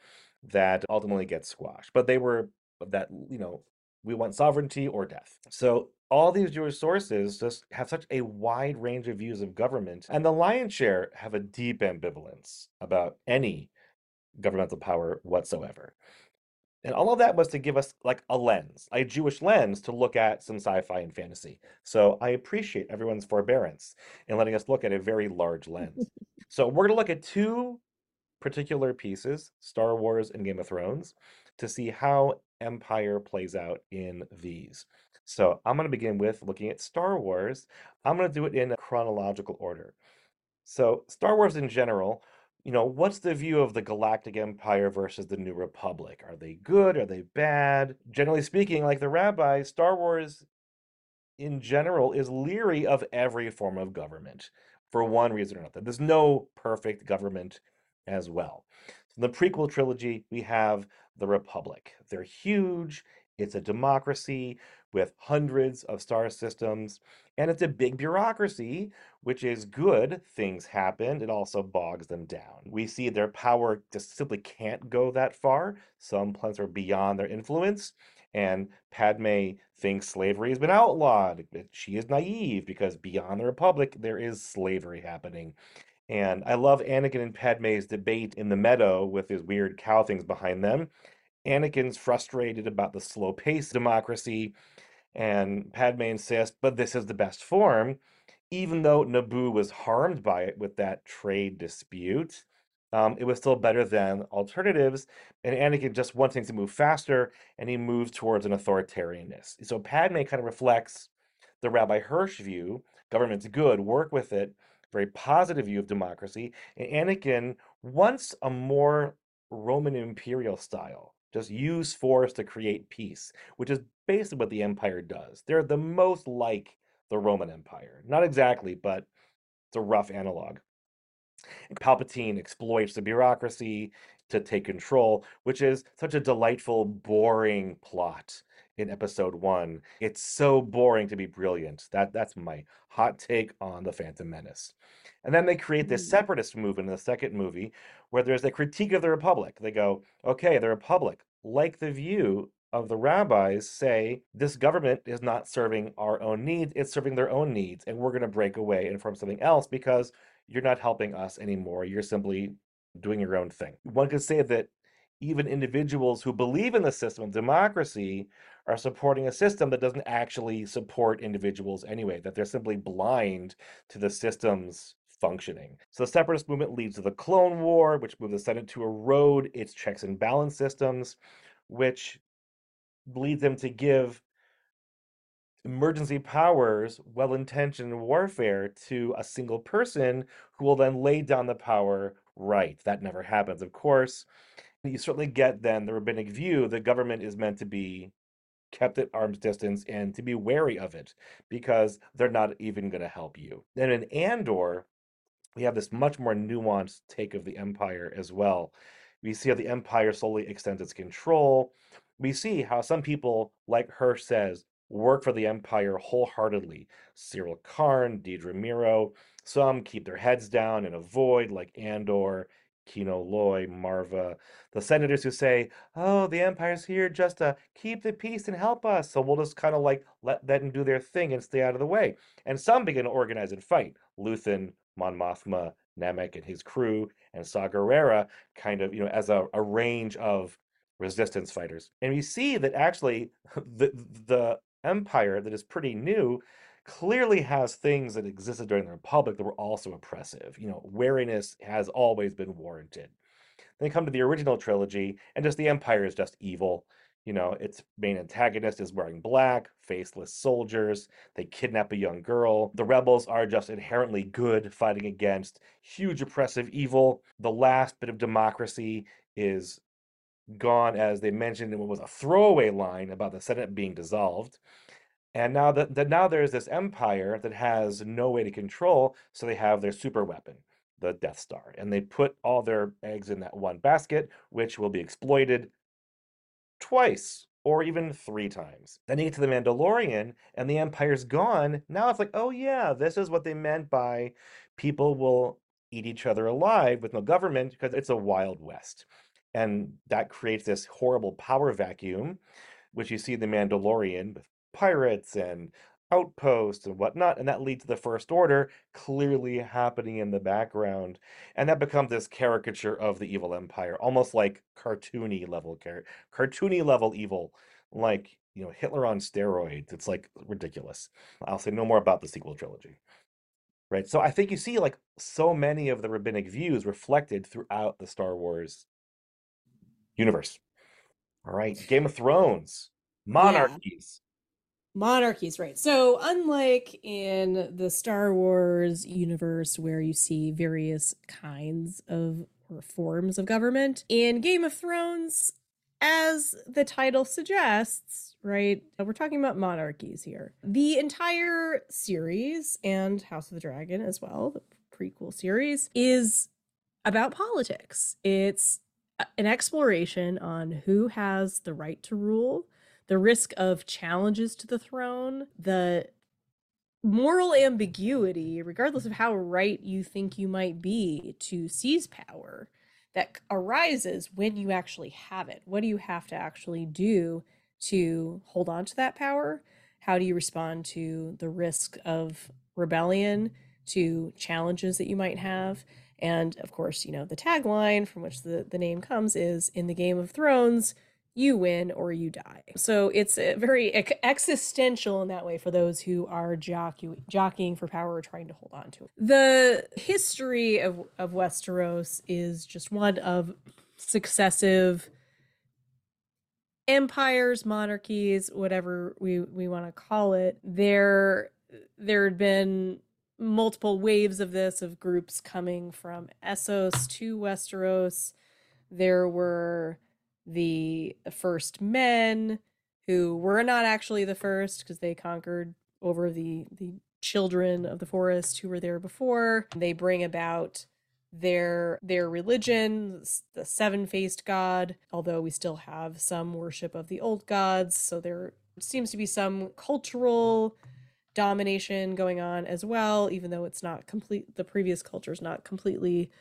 that ultimately gets squashed. But they were that, you know, we want sovereignty or death. So all these Jewish sources just have such a wide range of views of government, and the lion's share have a deep ambivalence about any governmental power whatsoever. And all of that was to give us like a lens, a Jewish lens to look at some sci-fi and fantasy. So I appreciate everyone's forbearance in letting us look at a very large lens. so we're going to look at two particular pieces, Star Wars and Game of Thrones, to see how Empire plays out in these. So I'm going to begin with looking at Star Wars. I'm going to do it in chronological order. So Star Wars in general you know, what's the view of the Galactic Empire versus the New Republic? Are they good? Are they bad? Generally speaking, like the rabbi, Star Wars in general is leery of every form of government for one reason or another. There's no perfect government as well. In the prequel trilogy, we have the Republic. They're huge. It's a democracy with hundreds of star systems, and it's a big bureaucracy, which is good. Things happen. It also bogs them down. We see their power just simply can't go that far. Some planets are beyond their influence, and Padme thinks slavery has been outlawed. She is naive because beyond the Republic, there is slavery happening. And I love Anakin and Padme's debate in the meadow with his weird cow things behind them. Anakin's frustrated about the slow pace democracy, and Padme insists, but this is the best form, even though Naboo was harmed by it with that trade dispute. Um, it was still better than alternatives, and Anakin just wants things to move faster, and he moves towards an authoritarianness. So Padme kind of reflects the Rabbi Hirsch view: government's good, work with it. Very positive view of democracy, and Anakin wants a more Roman imperial style just use force to create peace, which is basically what the empire does. They're the most like the Roman Empire. Not exactly, but it's a rough analog. And Palpatine exploits the bureaucracy to take control, which is such a delightful, boring plot in episode one. It's so boring to be brilliant. That that's my hot take on the Phantom Menace. And then they create this mm. separatist movement in the second movie where there's a critique of the Republic. They go, okay, the Republic, like the view of the rabbis, say this government is not serving our own needs, it's serving their own needs, and we're going to break away and form something else because you're not helping us anymore. You're simply doing your own thing. One could say that even individuals who believe in the system of democracy are supporting a system that doesn't actually support individuals anyway, that they're simply blind to the system's functioning. So the separatist movement leads to the Clone War, which moved the Senate to erode its checks and balance systems, which leads them to give emergency powers, well intentioned warfare to a single person who will then lay down the power right. That never happens, of course. You certainly get then the rabbinic view the government is meant to be kept at arm's distance and to be wary of it because they're not even going to help you. Then in Andor, we have this much more nuanced take of the empire as well. We see how the empire slowly extends its control. We see how some people, like Hirsch says, work for the empire wholeheartedly. Syril Karn, Dedra Meero, Some keep their heads down and avoid, like Andor, Kino Loy, Maarva. The senators who say, oh, the empire's here just to keep the peace and help us. So we'll just kind of like let them do their thing and stay out of the way. And some begin to organize and fight. Luthen, Mon Mothma, Nemik and his crew, and Saw Gerrera kind of, you know, as a, a range of resistance fighters. And we see that actually the the empire that is pretty new clearly has things that existed during the Republic that were also oppressive. You know, wariness has always been warranted. Then come to the original trilogy, and just the Empire is just evil. You know, its main antagonist is wearing black, faceless soldiers. They kidnap a young girl. The rebels are just inherently good, fighting against huge oppressive evil. The last bit of democracy is gone, as they mentioned in what was a throwaway line about the Senate being dissolved. And now that, that now there's this empire that has no way to control, so they have their super weapon, the Death Star, and they put all their eggs in that one basket, which will be exploited twice or even three times. Then you get to the Mandalorian, and the Empire's gone. Now it's like, oh yeah, this is what they meant by people will eat each other alive with no government because it's a wild west. And that creates this horrible power vacuum, which you see in the Mandalorian with pirates and outposts and whatnot, and that leads to the First Order clearly happening in the background, and that becomes this caricature of the evil empire, almost like cartoony level car- cartoony level evil, like you know Hitler on steroids. It's like ridiculous. I'll say no more about the sequel trilogy. Right. So I think you see like so many of the rabbinic views reflected throughout the Star Wars universe. All right. Game of Thrones, monarchies, Monarchies, right. So, unlike in the Star Wars universe, where you see various kinds of or forms of government, in Game of Thrones, as the title suggests, right, uh, we're talking about monarchies here. The entire series and House of the Dragon as well, the prequel series, is about politics. It's an exploration on who has the right to rule the risk of challenges to the throne, the moral ambiguity, regardless of how right you think you might be to seize power, that arises when you actually have it. What do you have to actually do to hold on to that power? How do you respond to the risk of rebellion, to challenges that you might have? And of course, you know, the tagline from which the, the name comes is in the Game of Thrones, you win or you die. So it's uh, very existential in that way for those who are jockey- jockeying for power or trying to hold on to it. The history of, of Westeros is just one of successive empires, monarchies, whatever we, we want to call it. There, there had been multiple waves of this, of groups coming from Essos to Westeros. There were the first men who were not actually the first because they conquered over the the children of the forest who were there before they bring about their their religion the seven-faced god although we still have some worship of the old gods so there seems to be some cultural domination going on as well even though it's not complete the previous culture is not completely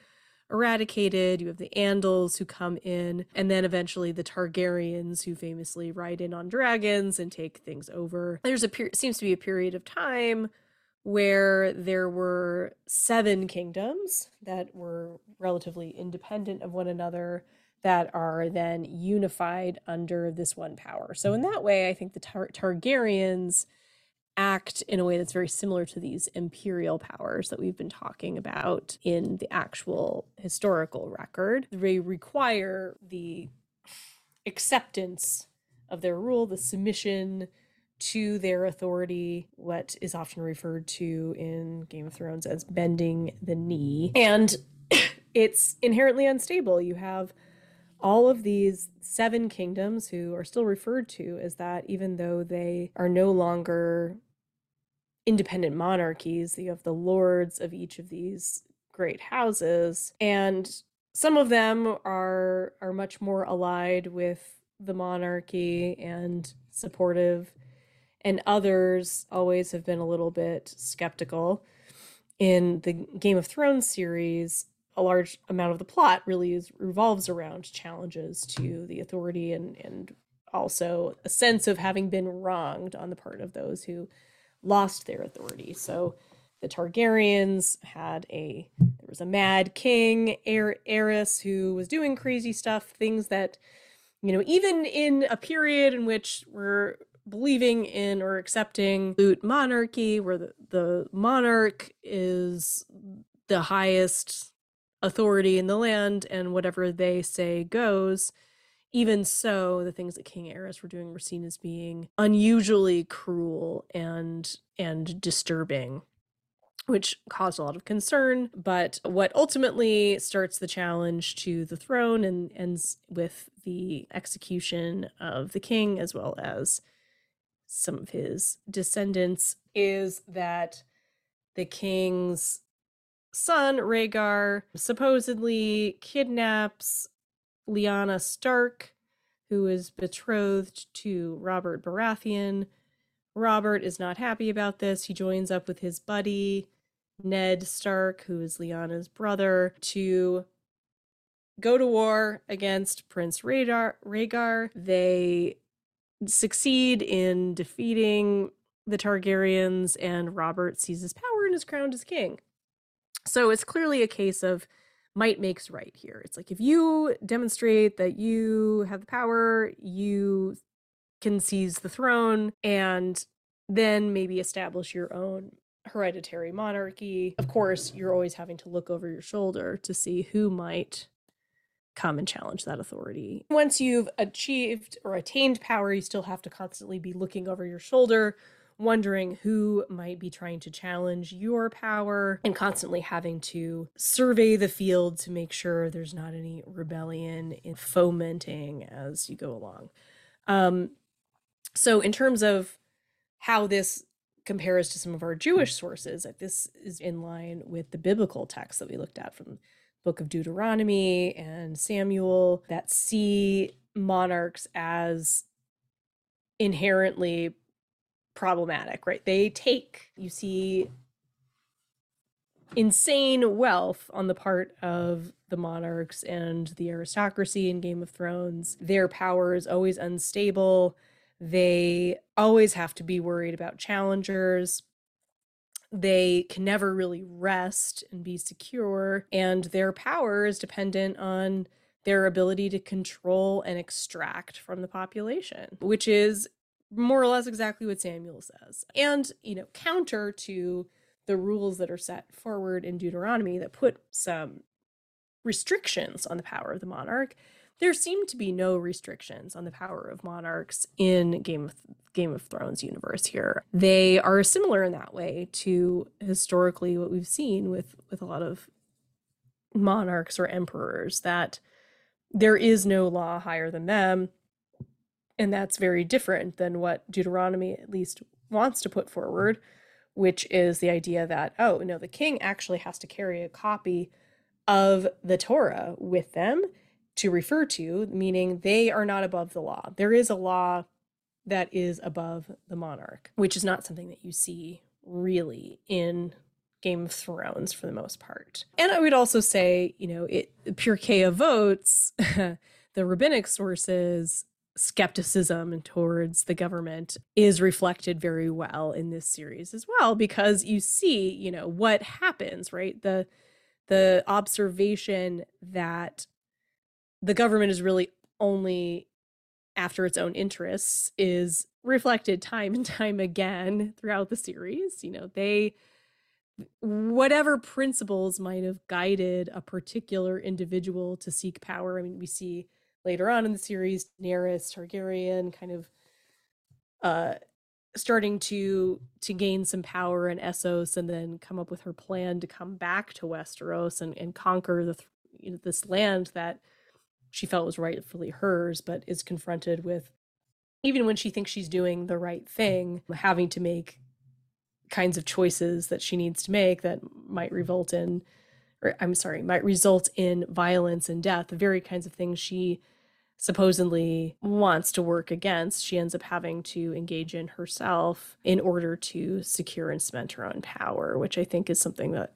eradicated. You have the Andals who come in, and then eventually the Targaryens who famously ride in on dragons and take things over. There's a per- seems to be a period of time where there were seven kingdoms that were relatively independent of one another that are then unified under this one power. So in that way, I think the Tar- Targaryens act in a way that's very similar to these imperial powers that we've been talking about in the actual historical record. They require the acceptance of their rule, the submission to their authority, what is often referred to in Game of Thrones as bending the knee. And it's inherently unstable. You have all of these seven kingdoms who are still referred to as that, even though they are no longer independent monarchies. You have the lords of each of these great houses, and some of them are are much more allied with the monarchy and supportive and others always have been a little bit skeptical in the game of thrones series a large amount of the plot really is, revolves around challenges to the authority and and also a sense of having been wronged on the part of those who lost their authority. So the Targaryens had a there was a mad king, Aerys, who was doing crazy stuff, things that you know, even in a period in which we're believing in or accepting loot monarchy, where the, the monarch is the highest authority in the land and whatever they say goes. Even so, the things that King Aerys were doing were seen as being unusually cruel and and disturbing, which caused a lot of concern. But what ultimately starts the challenge to the throne and ends with the execution of the king as well as some of his descendants is that the king's son, Rhaegar, supposedly kidnaps Lyanna Stark, who is betrothed to Robert Baratheon. Robert is not happy about this. He joins up with his buddy, Ned Stark, who is Lyanna's brother, to go to war against Prince Rhaegar. Rhaegar. They succeed in defeating the Targaryens, and Robert seizes power and is crowned as king. So it's clearly a case of might makes right here. It's like if you demonstrate that you have the power, you can seize the throne and then maybe establish your own hereditary monarchy. Of course, you're always having to look over your shoulder to see who might come and challenge that authority. Once you've achieved or attained power, you still have to constantly be looking over your shoulder wondering who might be trying to challenge your power and constantly having to survey the field to make sure there's not any rebellion in fomenting as you go along. Um, so, in terms of how this compares to some of our Jewish sources, this is in line with the biblical texts that we looked at from book of Deuteronomy and Samuel that see monarchs as inherently problematic, right? They take, you see insane wealth on the part of the monarchs and the aristocracy in Game of Thrones. Their power is always unstable. They always have to be worried about challengers. They can never really rest and be secure. And their power is dependent on their ability to control and extract from the population, which is more or less exactly what Samuel says. And, you know, counter to the rules that are set forward in Deuteronomy that put some restrictions on the power of the monarch, there seem to be no restrictions on the power of monarchs in Game of Game of Thrones universe here. They are similar in that way to historically what we've seen with with a lot of monarchs or emperors that there is no law higher than them and that's very different than what Deuteronomy at least wants to put forward, which is the idea that, oh, no, the king actually has to carry a copy of the Torah with them to refer to, meaning they are not above the law. There is a law that is above the monarch, which is not something that you see really in Game of Thrones for the most part. And I would also say, you know, it Pirkei Avos, the rabbinic sources skepticism towards the government is reflected very well in this series as well because you see you know what happens right the the observation that the government is really only after its own interests is reflected time and time again throughout the series. You know, they whatever principles might have guided a particular individual to seek power. I mean, we see later on in the series Daenerys Targaryen kind of uh starting to to gain some power in Essos and then come up with her plan to come back to Westeros and, and conquer the you know this land that she felt was rightfully hers, but is confronted with even when she thinks she's doing the right thing, having to make kinds of choices that she needs to make that might result in or I'm sorry, might result in violence and death, the very kinds of things she supposedly wants to work against, she ends up having to engage in herself in order to secure and cement her own power, which I think is something that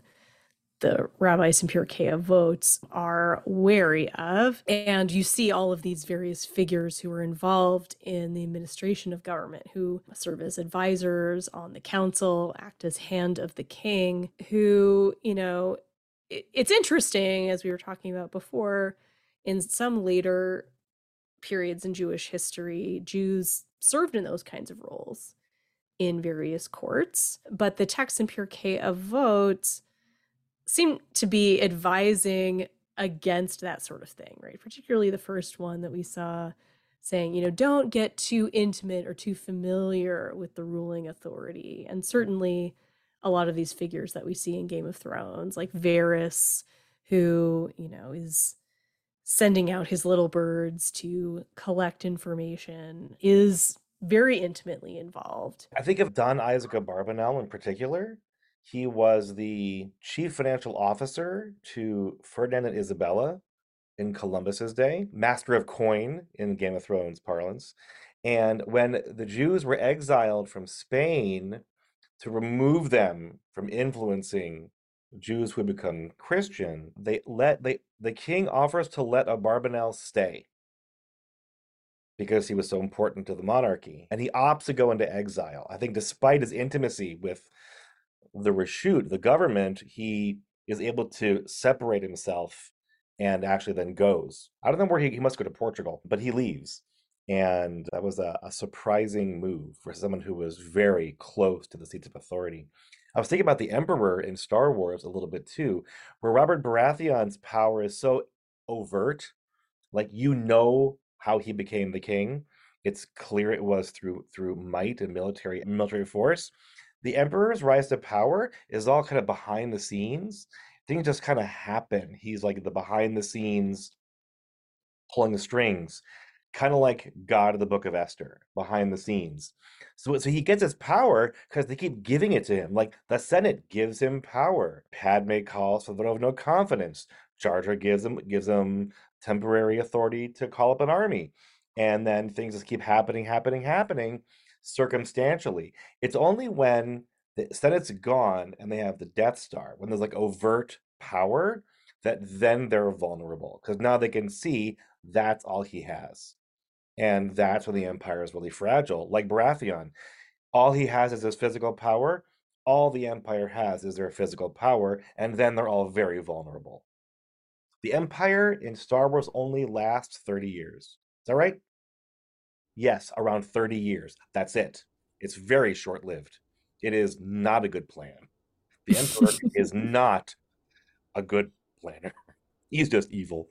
the rabbis in Pirkei Avos are wary of. And you see all of these various figures who are involved in the administration of government, who serve as advisors on the council, act as hand of the king, who, you know, it, it's interesting, as we were talking about before, in some later periods in Jewish history, Jews served in those kinds of roles in various courts. But the text in Pirkei Avot seem to be advising against that sort of thing, right? Particularly the first one that we saw saying, you know, don't get too intimate or too familiar with the ruling authority. And certainly a lot of these figures that we see in Game of Thrones, like Varys, who, you know, is sending out his little birds to collect information is very intimately involved. I think of Don Isaac Abarbanel in particular. He was the chief financial officer to Ferdinand and Isabella in Columbus's day, master of coin in Game of Thrones parlance. And when the Jews were exiled from Spain to remove them from influencing Jews who become Christian, they let they the king offers to let Abarbanel stay because he was so important to the monarchy, and he opts to go into exile. I think, despite his intimacy with the Reshut, the government, he is able to separate himself and actually then goes. I don't know where he, he must go to Portugal, but he leaves. And that was a, a surprising move for someone who was very close to the seats of authority. I was thinking about the Emperor in Star Wars a little bit too, where Robert Baratheon's power is so overt, like you know how he became the king. It's clear it was through through might and military military force. The Emperor's rise to power is all kind of behind the scenes. Things just kind of happen. He's like the behind the scenes pulling the strings kind of like God of the Book of Esther behind the scenes. So, so he gets his power because they keep giving it to him. Like the Senate gives him power. Padme calls for the vote of no confidence. Jar Jar gives him gives him temporary authority to call up an army, and then things just keep happening, happening, happening circumstantially. It's only when the Senate's gone and they have the Death Star, when there's like overt power, that then they're vulnerable because now they can see that's all he has. And that's when the empire is really fragile. Like Baratheon, all he has is his physical power. All the empire has is their physical power, and then they're all very vulnerable. The empire in Star Wars only lasts 30 years. Is that right? Yes, around 30 years. That's it. It's very short lived. It is not a good plan. The emperor is not a good planner. He's just evil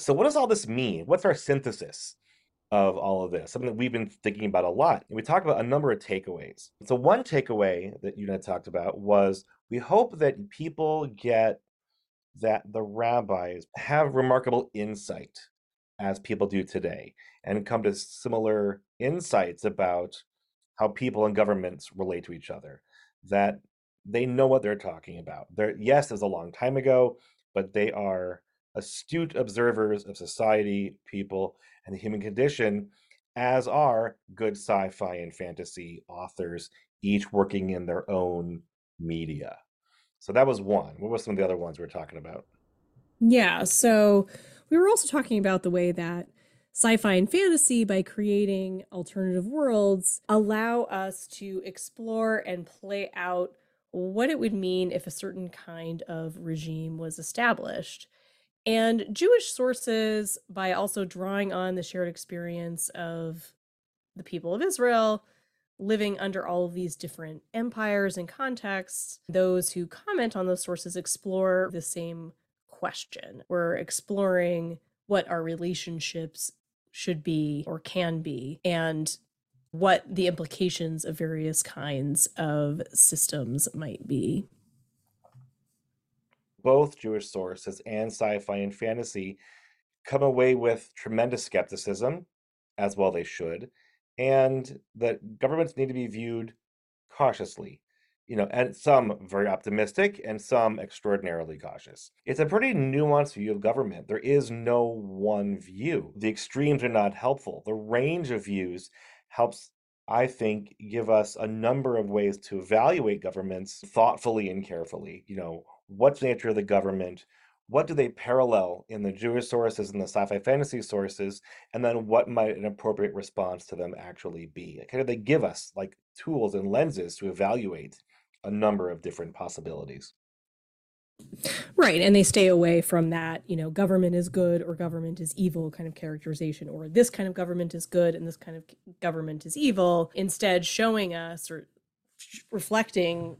so what does all this mean? What's our synthesis of all of this? Something that we've been thinking about a lot. And we talked about a number of takeaways. So one takeaway that you and I talked about was we hope that people get that the rabbis have remarkable insight as people do today and come to similar insights about how people and governments relate to each other that they know what they're talking about they're yes it was a long time ago but they are astute observers of society, people, and the human condition, as are good sci fi and fantasy authors, each working in their own media. So that was one. What were some of the other ones we are talking about? Yeah. So we were also talking about the way that sci fi and fantasy, by creating alternative worlds, allow us to explore and play out what it would mean if a certain kind of regime was established And Jewish sources, by also drawing on the shared experience of the people of Israel, living under all of these different empires and contexts, those who comment on those sources explore the same question. We're exploring what our relationships should be or can be, and what the implications of various kinds of systems might be. Both Jewish sources and sci fi and fantasy come away with tremendous skepticism, as well they should, and that governments need to be viewed cautiously. You know, and some very optimistic and some extraordinarily cautious. It's a pretty nuanced view of government. There is no one view. The extremes are not helpful. The range of views helps, I think, give us a number of ways to evaluate governments thoughtfully and carefully. You know, what's the nature of the government? what do they parallel in the Jewish sources and the sci-fi fantasy sources, and then what might an appropriate response to them actually be? Kind of they give us like tools and lenses to evaluate a number of different possibilities. Right. And they stay away from that, you know, government is good or government is evil kind of characterization, or this kind of government is good and this kind of government is evil. Instead, showing us or reflecting,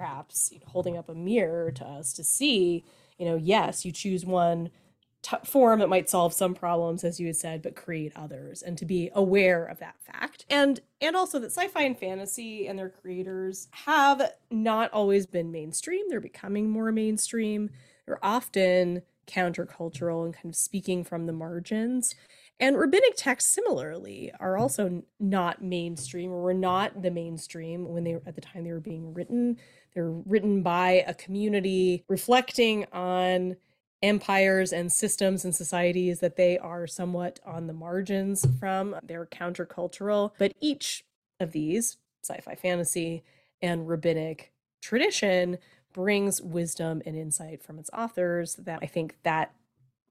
perhaps holding up a mirror to us to see you know, yes, you choose one t- form that might solve some problems, as you had said, but create others, and to be aware of that fact, and and also that sci-fi and fantasy and their creators have not always been mainstream. They're becoming more mainstream. They're often countercultural and kind of speaking from the margins. And rabbinic texts similarly are hmm. also not mainstream or were not the mainstream when they were at the time they were being written. They're written by a community reflecting on empires and systems and societies that they are somewhat on the margins from. They're countercultural, but each of these, sci-fi fantasy and rabbinic tradition, brings wisdom and insight from its authors that I think that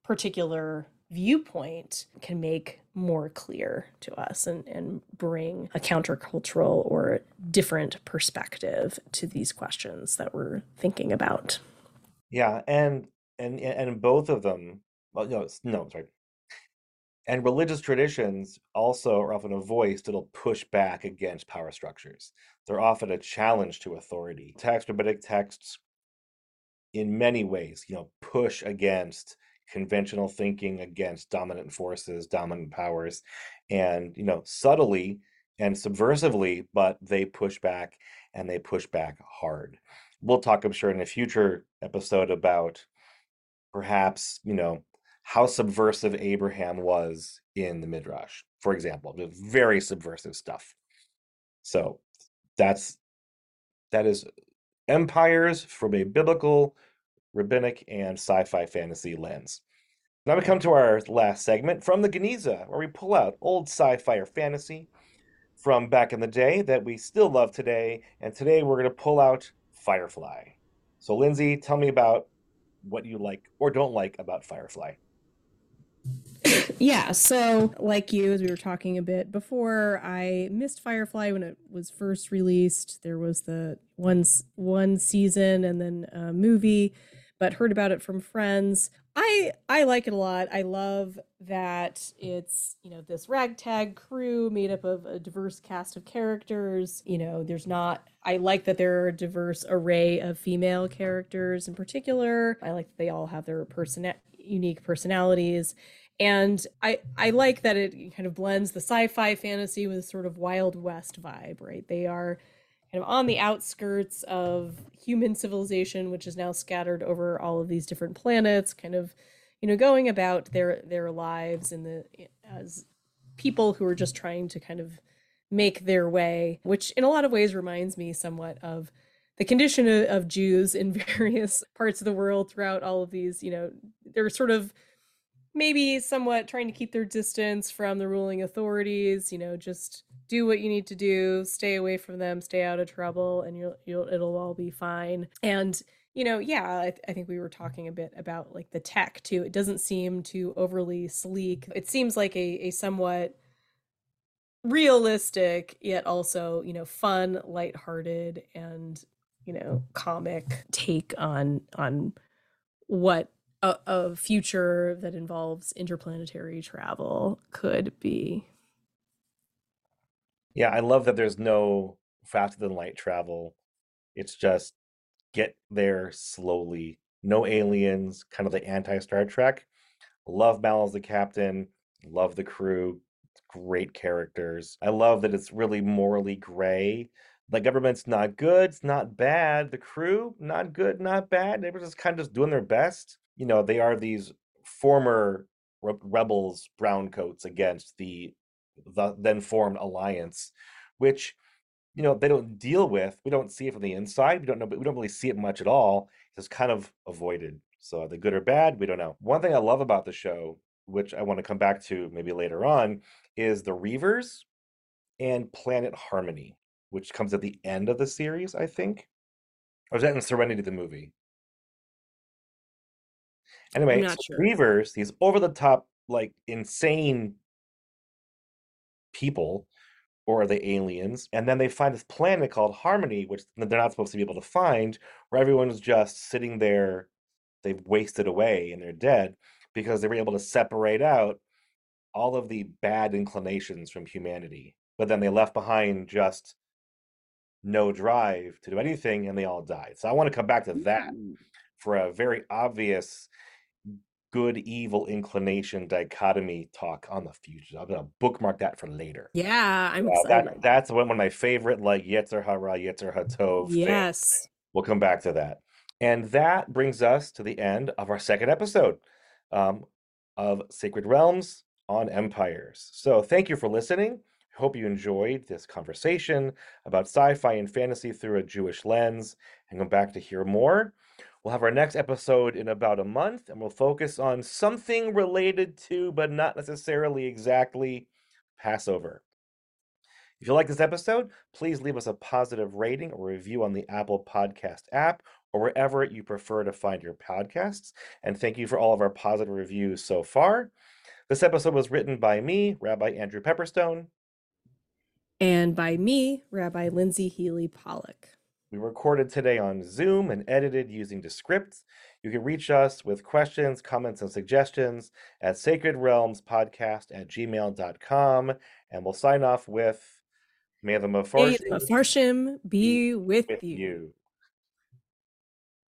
particular viewpoint can make more clear to us and, and bring a countercultural or different perspective to these questions that we're thinking about. Yeah, and and and both of them, well, no, no, sorry. And religious traditions also are often a voice that'll push back against power structures. They're often a challenge to authority. Text rabbinic texts, in many ways, you know, push against conventional thinking against dominant forces, dominant powers, and you know, subtly and subversively, but they push back and they push back hard. We'll talk, I'm sure, in a future episode about perhaps, you know, how subversive Abraham was in the Midrash, for example. Very subversive stuff. So that's that is empires from a biblical rabbinic, and sci fi fantasy lens. Now we come mm-hmm. to our last segment from the Geniza, where we pull out old sci fi or fantasy from back in the day that we still love today. And today we're going to pull out Firefly. So, Lindsey, tell me about what you like or don't like about Firefly. Yeah, so like you, as we were talking a bit before, I missed Firefly when it was first released. There was the one one season and then a movie but heard about it from friends. I I like it a lot. I love that it's, you know, this ragtag crew made up of a diverse cast of characters. You know, there's not I like that there are a diverse array of female characters in particular. I like that they all have their person unique personalities. And I I like that it kind of blends the sci-fi fantasy with sort of Wild West vibe, right? They are kind of on the outskirts of human civilization, which is now scattered over all of these different planets, kind of, you know, going about their their lives in the as people who are just trying to kind of make their way, which in a lot of ways reminds me somewhat of the condition of, of Jews in various parts of the world throughout all of these, you know, they're sort of maybe somewhat trying to keep their distance from the ruling authorities, you know, just do what you need to do, stay away from them, stay out of trouble, and you'll, you'll it'll all be fine. And you know, yeah, I, th- I, think we were talking a bit about like the tech too. It doesn't seem too overly sleek. It seems like a, a somewhat realistic yet also you know fun lighthearted and you know comic take on on what a, a future that involves interplanetary travel could be. Yeah, I love that there's no faster than light travel. It's just get there slowly. No aliens, kind of the anti Star Trek. Love Mal as the captain. Love the crew. Great characters. I love that it's really morally gray. The government's not good, it's not bad. The crew, not good, not bad. They're just kind of just doing their best. You know, they are these former re- rebels, browncoats against the, the then formed alliance, which you know they don't deal with. We don't see it from the inside. We don't know, but we don't really see it much at all. It's kind of avoided. So are they good or bad? We don't know. One thing I love about the show, which I want to come back to maybe later on, is the Reavers and Planet Harmony, which comes at the end of the series, I think. Or is that in Serenity the movie? Anyway, so sure. Reavers, these over the top, like insane people, or are they aliens? And then they find this planet called Harmony, which they're not supposed to be able to find, where everyone's just sitting there, they've wasted away and they're dead because they were able to separate out all of the bad inclinations from humanity. But then they left behind just no drive to do anything and they all died. So I want to come back to that mm. for a very obvious good evil inclination dichotomy talk on the future. I'm gonna bookmark that for later. Yeah, I'm Uh, excited. that, that's one, of my favorite, like Yetzer Hara, Yetzer Hatov. things. yes. We'll come back to that. And that brings us to the end of our second episode um, of Sacred Realms on Empires. So thank you for listening. Hope you enjoyed this conversation about sci fi and fantasy through a Jewish lens and come back to hear more. We'll have our next episode in about a month and we'll focus on something related to, but not necessarily exactly, Passover. If you like this episode, please leave us a positive rating or review on the Apple Podcast app or wherever you prefer to find your podcasts. And thank you for all of our positive reviews so far. This episode was written by me, Rabbi Andrew Pepperstone. And by me, Rabbi Lindsey Healy Pollock. We recorded today on Zoom and edited using Descript. You can reach us with questions, comments, and suggestions at sacredrealmspodcast at gmail.com. And we'll sign off with May the May Mefarshim be with with you. you.